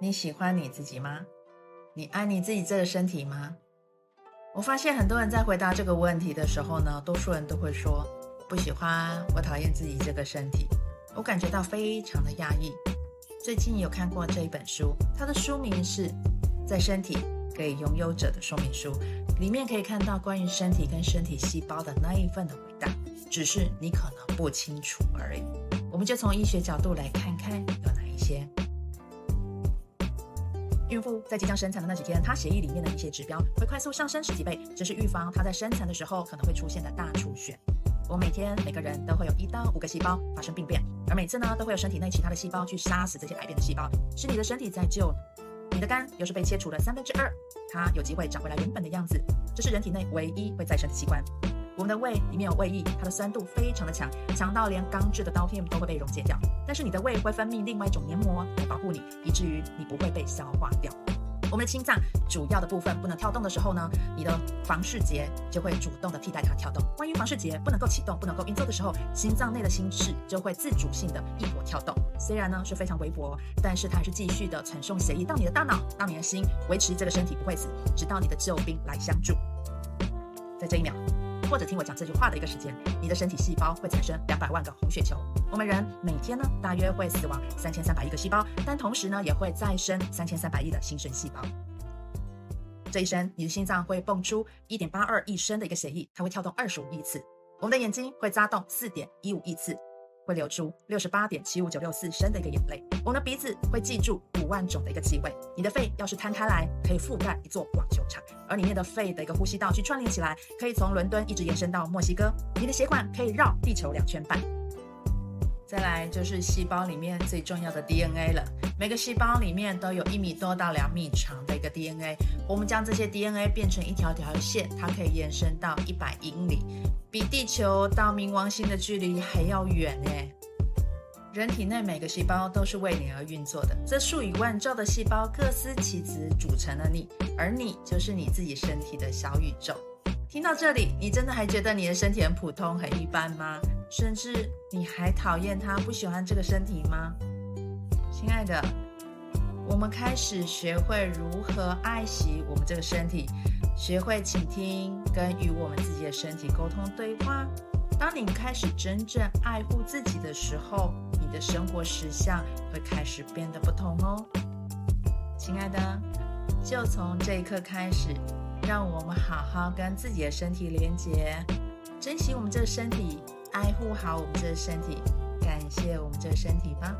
你喜欢你自己吗？你爱你自己这个身体吗？我发现很多人在回答这个问题的时候呢，多数人都会说不喜欢，我讨厌自己这个身体，我感觉到非常的压抑。最近有看过这一本书，它的书名是《在身体给拥有者的说明书》，里面可以看到关于身体跟身体细胞的那一份的伟大，只是你可能不清楚而已。我们就从医学角度来看看有哪一些。孕妇在即将生产的那几天，她血液里面的一些指标会快速上升十几倍，这是预防她在生产的时候可能会出现的大出血。我每天每个人都会有一到五个细胞发生病变，而每次呢都会有身体内其他的细胞去杀死这些癌变的细胞，是你的身体在救。你的肝又是被切除了三分之二，它有机会长回来原本的样子，这是人体内唯一会再生的器官。我们的胃里面有胃液，它的酸度非常的强，强到连钢制的刀片都会被溶解掉。但是你的胃会分泌另外一种黏膜来保护你，以至于你不会被消化掉。我们的心脏主要的部分不能跳动的时候呢，你的房室结就会主动的替代它跳动。关于房室结不能够启动、不能够运作的时候，心脏内的心室就会自主性的异搏跳动。虽然呢是非常微薄，但是它还是继续的传送血液到你的大脑、到你的心，维持这个身体不会死，直到你的救兵来相助。在这一秒。或者听我讲这句话的一个时间，你的身体细胞会产生两百万个红血球。我们人每天呢，大约会死亡三千三百亿个细胞，但同时呢，也会再生三千三百亿的新生细胞。这一生，你的心脏会蹦出一点八二亿升的一个血液，它会跳动二十五亿次。我们的眼睛会眨动四点一五亿次。会流出六十八点七五九六四升的一个眼泪。我们的鼻子会记住五万种的一个气味。你的肺要是摊开来，可以覆盖一座网球场，而里面的肺的一个呼吸道去串联起来，可以从伦敦一直延伸到墨西哥。你的血管可以绕地球两圈半。再来就是细胞里面最重要的 DNA 了。每个细胞里面都有一米多到两米长的一个 DNA。我们将这些 DNA 变成一条条线，它可以延伸到一百英里。比地球到冥王星的距离还要远呢。人体内每个细胞都是为你而运作的，这数以万兆的细胞各司其职，组成了你，而你就是你自己身体的小宇宙。听到这里，你真的还觉得你的身体很普通、很一般吗？甚至你还讨厌他、不喜欢这个身体吗？亲爱的，我们开始学会如何爱惜我们这个身体。学会倾听跟与我们自己的身体沟通对话。当你开始真正爱护自己的时候，你的生活实相会开始变得不同哦。亲爱的，就从这一刻开始，让我们好好跟自己的身体连接，珍惜我们这个身体，爱护好我们这身体，感谢我们这身体吧。